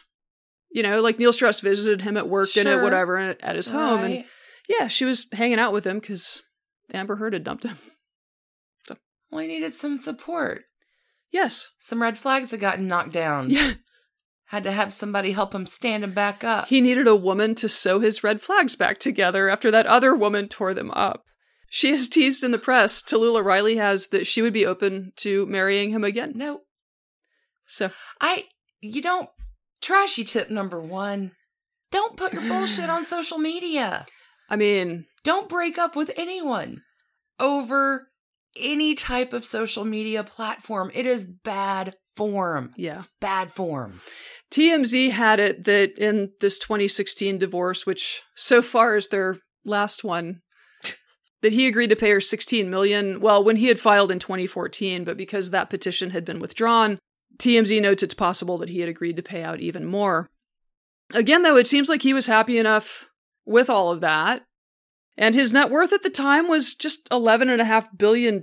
Speaker 2: you know, like Neil Strauss visited him at work,
Speaker 3: Sure.
Speaker 2: whatever, and at his home. And yeah, she was hanging out with him because Amber Heard had dumped him.
Speaker 3: We needed some support.
Speaker 2: Yes.
Speaker 3: Some red flags had gotten knocked down.
Speaker 2: Yeah.
Speaker 3: Had to have somebody help him stand him back up.
Speaker 2: He needed a woman to sew his red flags back together after that other woman tore them up. She has teased in the press, Tallulah Riley has, that she would be open to marrying him again.
Speaker 3: no,
Speaker 2: So,
Speaker 3: I, you don't, trashy tip number one, don't put your bullshit on social media.
Speaker 2: I mean,
Speaker 3: Don't break up with anyone over any type of social media platform. It is bad form.
Speaker 2: Yeah.
Speaker 3: It's bad form.
Speaker 2: TMZ had it that in this 2016 divorce, which so far is their last one, that he agreed to pay her 16 million. Well, when he had filed in 2014, but because that petition had been withdrawn, TMZ notes it's possible that he had agreed to pay out even more. Again, though, it seems like he was happy enough with all of that. And his net worth at the time was just $11.5 billion.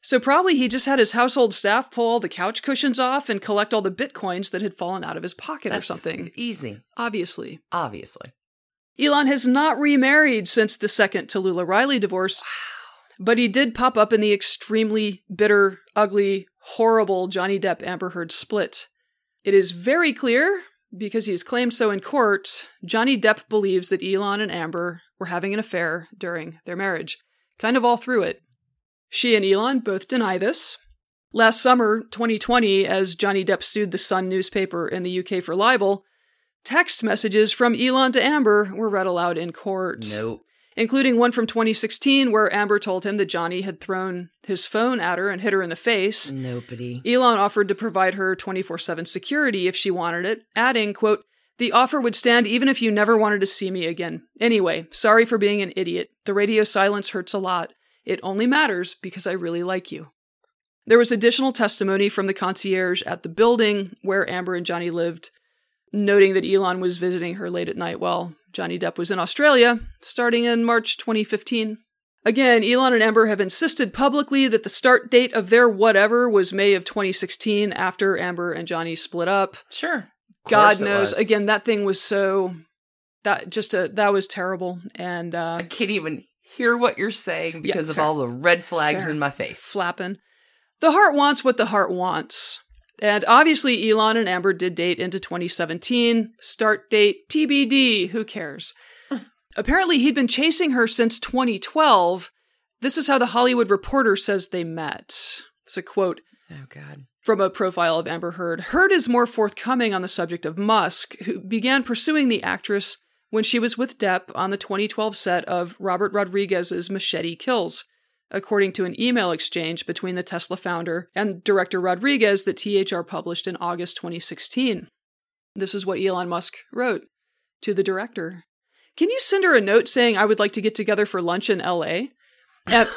Speaker 2: So probably he just had his household staff pull all the couch cushions off and collect all the bitcoins that had fallen out of his pocket
Speaker 3: That's
Speaker 2: or something.
Speaker 3: Easy,
Speaker 2: Obviously.
Speaker 3: obviously.
Speaker 2: Elon has not remarried since the second Tallulah Riley divorce, but he did pop up in the extremely bitter, ugly, horrible Johnny Depp Amber Heard split. It is very clear, because he has claimed so in court, Johnny Depp believes that Elon and Amber were having an affair during their marriage, kind of all through it. She and Elon both deny this. Last summer, 2020, as Johnny Depp sued the Sun newspaper in the UK for libel, text messages from Elon to Amber were read aloud in court,
Speaker 3: Nope.
Speaker 2: including one from 2016 where Amber told him that Johnny had thrown his phone at her and hit her in the face.
Speaker 3: Nobody.
Speaker 2: Elon offered to provide her 24/7 security if she wanted it, adding, quote, "The offer would stand even if you never wanted to see me again. Anyway, sorry for being an idiot. The radio silence hurts a lot. It only matters because I really like you." There was additional testimony from the concierge at the building where Amber and Johnny lived, noting that Elon was visiting her late at night while Johnny Depp was in Australia, starting in March 2015. Again, Elon and Amber have insisted publicly that the start date of their whatever was May of 2016 after Amber and Johnny split up.
Speaker 3: Sure.
Speaker 2: God knows. Again, that thing was so that just a that was terrible and uh
Speaker 3: I can't even hear what you're saying because of all the red flags
Speaker 2: Fair.
Speaker 3: in my face.
Speaker 2: flapping. The heart wants what the heart wants. And obviously, Elon and Amber did date into 2017. Start date TBD. Who cares? Apparently, he'd been chasing her since 2012. This is how the Hollywood Reporter says they met. It's a quote
Speaker 3: Oh God.
Speaker 2: From a profile of Amber Heard. Heard is more forthcoming on the subject of Musk, who began pursuing the actress when she was with Depp on the 2012 set of Robert Rodriguez's Machete Kills, according to an email exchange between the Tesla founder and director Rodriguez that THR published in August 2016. This is what Elon Musk wrote to the director. Can you send her a note saying I would like to get together for lunch in LA? Am-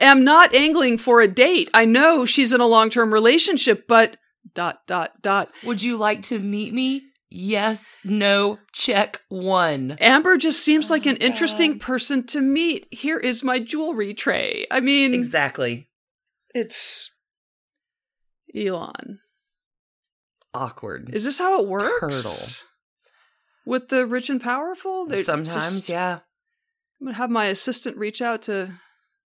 Speaker 2: am not angling for a date. I know she's in a long-term relationship, but dot dot dot.
Speaker 3: Would you like to meet me? Yes, no, check one.
Speaker 2: Amber just seems like
Speaker 3: Oh,
Speaker 2: an interesting person to meet. Here is my jewelry tray. I mean,
Speaker 3: Exactly.
Speaker 2: it's Elon.
Speaker 3: Awkward.
Speaker 2: Is this how it works?
Speaker 3: Turtle.
Speaker 2: With the rich and powerful?
Speaker 3: Sometimes,
Speaker 2: just-
Speaker 3: yeah.
Speaker 2: I'm gonna have my assistant reach out to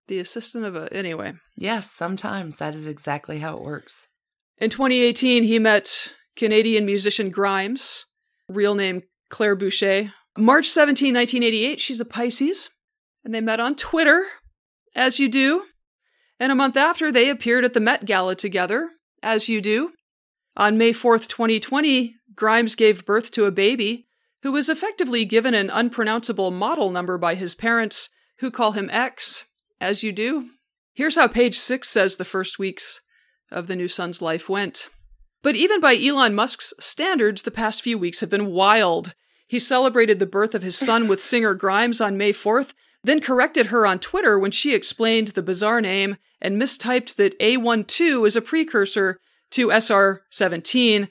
Speaker 2: the assistant of a anyway.
Speaker 3: Yes, sometimes that is exactly how it works.
Speaker 2: In 2018, he met Canadian musician Grimes, real name Claire Boucher. March 17, 1988, she's a Pisces, and they met on Twitter, as you do. And a month after, they appeared at the Met Gala together, as you do. On May 4th, 2020, Grimes gave birth to a baby who was effectively given an unpronounceable model number by his parents, who call him X, as you do. Here's how page six says the first weeks of the new son's life went. But even by Elon Musk's standards, the past few weeks have been wild. He celebrated the birth of his son with singer Grimes on May 4th, then corrected her on Twitter when she explained the bizarre name and mistyped that A12 is a precursor to SR 17,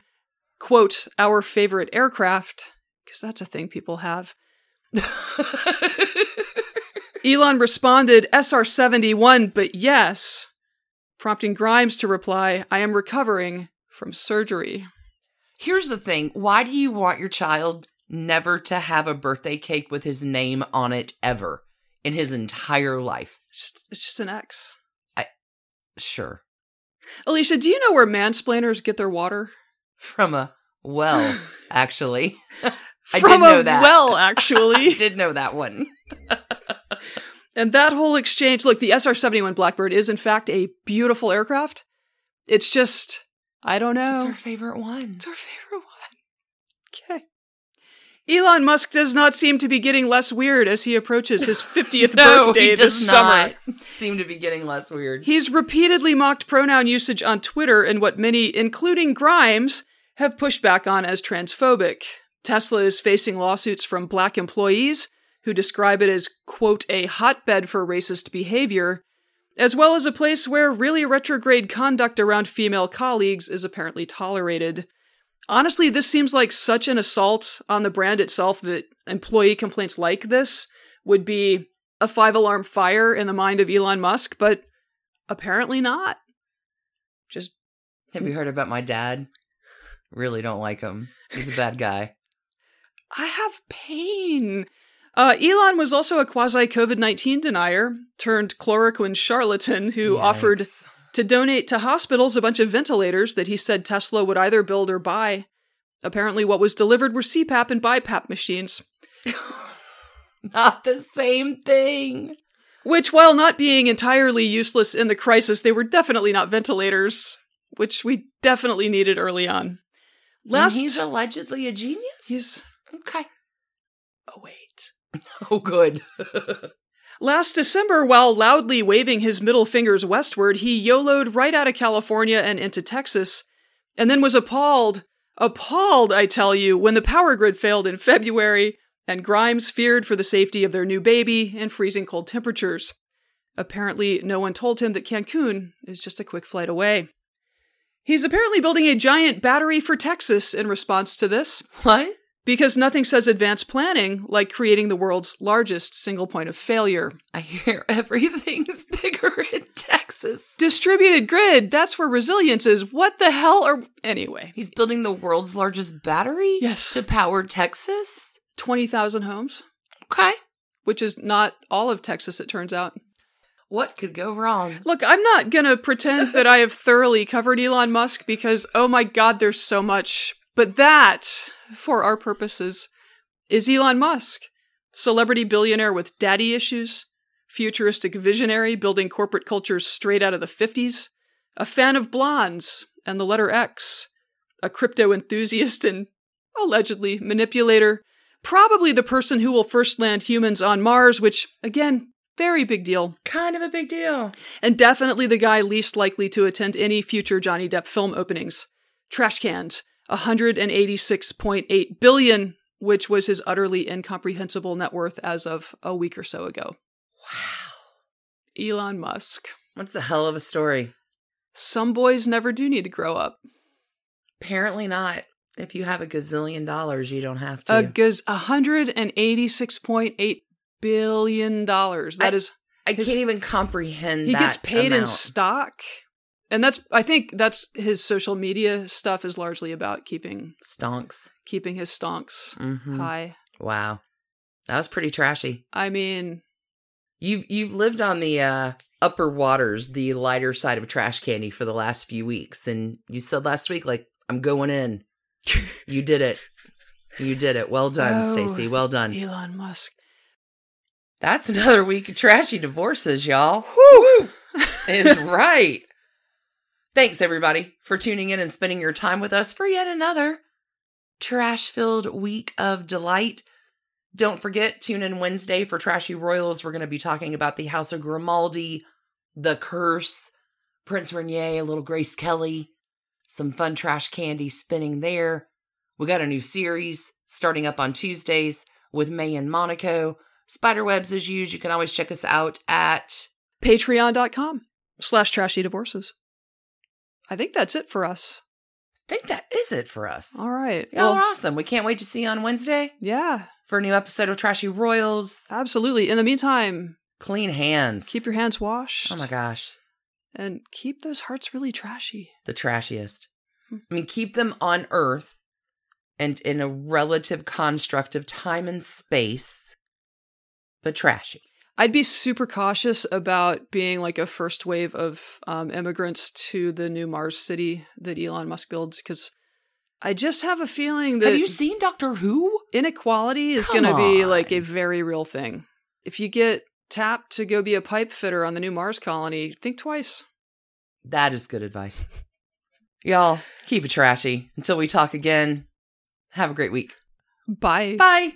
Speaker 2: quote, our favorite aircraft, because that's a thing people have. Elon responded SR 71, but yes, prompting Grimes to reply, I am recovering from surgery.
Speaker 3: Here's the thing why do you want your child never to have a birthday cake with his name on it ever in his entire life?
Speaker 2: It's just, it's just an X.
Speaker 3: Sure.
Speaker 2: Alicia, do you know where mansplainers get their water?
Speaker 3: From a well, actually. I
Speaker 2: From
Speaker 3: did know
Speaker 2: a
Speaker 3: that.
Speaker 2: well,
Speaker 3: I
Speaker 2: actually.
Speaker 3: did know that one.
Speaker 2: And that whole exchange, look, the SR 71 Blackbird is in fact a beautiful aircraft. It's just, I don't know.
Speaker 3: It's our favorite one.
Speaker 2: It's our favorite one. Okay. Elon Musk does not seem to be getting less weird as he approaches his 50th
Speaker 3: No,
Speaker 2: birthday
Speaker 3: he
Speaker 2: this
Speaker 3: does
Speaker 2: summer.
Speaker 3: not seem to be getting less weird.
Speaker 2: He's repeatedly mocked pronoun usage on Twitter and what many, including Grimes, have pushed back on as transphobic. Tesla is facing lawsuits from black employees who describe it as, quote, a hotbed for racist behavior, as well as a place where really retrograde conduct around female colleagues is apparently tolerated. Honestly, this seems like such an assault on the brand itself that employee complaints like this would be a five alarm fire in the mind of Elon Musk, but apparently not. Just
Speaker 3: Have you heard about my dad? Really don't like him. He's a bad guy.
Speaker 2: I have pain. Uh, Elon was also a quasi COVID 19 denier turned chloroquine charlatan who offered to donate to hospitals a bunch of ventilators that he said Tesla would either build or buy. Apparently, what was delivered were CPAP and BiPAP machines,
Speaker 3: Not the same thing.
Speaker 2: which, while not being entirely useless in the crisis, they were definitely not ventilators, which we definitely needed early on. Last,
Speaker 3: and he's allegedly a genius?
Speaker 2: he's
Speaker 3: okay.
Speaker 2: oh wait.
Speaker 3: Oh, good.
Speaker 2: Last December, while loudly waving his middle fingers westward, he YOLO'd right out of California and into Texas, and then was appalled, appalled, I tell you, when the power grid failed in February and Grimes feared for the safety of their new baby in freezing cold temperatures. Apparently, no one told him that Cancun is just a quick flight away. He's apparently building a giant battery for Texas in response to this,
Speaker 3: What?
Speaker 2: Because nothing says advanced planning like creating the world's largest single point of failure.
Speaker 3: I hear everything's bigger in Texas.
Speaker 2: Distributed grid, that's where resilience is. What the hell are. Anyway,
Speaker 3: He's building the world's largest battery?
Speaker 2: Yes.
Speaker 3: To power Texas?
Speaker 2: 20,000 homes,
Speaker 3: Okay.
Speaker 2: which is not all of Texas, it turns out.
Speaker 3: What could go wrong?
Speaker 2: Look, I'm not gonna pretend that I have thoroughly covered Elon Musk because, oh my god, there's so much. But that, for our purposes, is Elon Musk. Celebrity billionaire with daddy issues, futuristic visionary building corporate cultures straight out of the 50s, a fan of blondes and the letter X, a crypto enthusiast and allegedly manipulator, probably the person who will first land humans on Mars, which, again, very big deal
Speaker 3: Kind of a big deal.
Speaker 2: and definitely the guy least likely to attend any future Johnny Depp film openings. Trash cans, 186.8 billion, which was his utterly incomprehensible net worth as of a week or so ago.
Speaker 3: Wow.
Speaker 2: Elon Musk.
Speaker 3: That's a hell of a story.
Speaker 2: Some boys never do need to grow up.
Speaker 3: Apparently not. If you have a gazillion dollars, you don't have to.
Speaker 2: A gaz- 186.8 billion dollars. That
Speaker 3: I-
Speaker 2: is
Speaker 3: I
Speaker 2: his-
Speaker 3: can't even comprehend
Speaker 2: he gets paid in stock. And that's I think that's his social media stuff is largely about keeping
Speaker 3: stonks.
Speaker 2: keeping his stonks
Speaker 3: hmm
Speaker 2: high.
Speaker 3: Wow. That was pretty trashy.
Speaker 2: I mean,
Speaker 3: You've you've lived on the uh upper waters, the lighter side of trash candy for the last few weeks, and you said last week, like, I'm going in. you did it. You did it. Well done,
Speaker 2: Oh,
Speaker 3: Stacie. Well done.
Speaker 2: Elon Musk.
Speaker 3: That's another week of trashy divorces, y'all. Woo! is right. Thanks, everybody, for tuning in and spending your time with us for yet another trash filled week of delight. Don't forget, tune in Wednesday for Trashy Royals. We're going to be talking about the House of Grimaldi, The Curse, Prince Rainier, a little Grace Kelly, some fun trash candy spinning there. We got a new series starting up on Tuesdays with May and Monaco. Spiderwebs as usual. You can always check us out at
Speaker 2: Patreon.com slash trashy divorces. I think that's it for us.
Speaker 3: I think that is it for us.
Speaker 2: All right.
Speaker 3: Y'all are
Speaker 2: Well,
Speaker 3: awesome. We can't wait to see you on Wednesday
Speaker 2: yeah,
Speaker 3: for a new episode of Trashy Royals.
Speaker 2: absolutely. In the meantime,
Speaker 3: Clean hands.
Speaker 2: keep your hands washed.
Speaker 3: Oh my gosh.
Speaker 2: And keep those hearts really trashy.
Speaker 3: The trashiest.
Speaker 2: Hmm.
Speaker 3: I mean, keep them on Earth and in a relative construct of time and space, but trashy.
Speaker 2: I'd be super cautious about being like a first wave of um, immigrants to the new Mars city that Elon Musk builds because I just have a feeling that
Speaker 3: Have you seen Doctor Who?
Speaker 2: inequality is going to be like a very real thing. If you get tapped to go be a pipe fitter on the new Mars colony, think twice.
Speaker 3: That is good advice. Y'all, keep it trashy. Until we talk again, have a great week.
Speaker 2: Bye.
Speaker 3: Bye.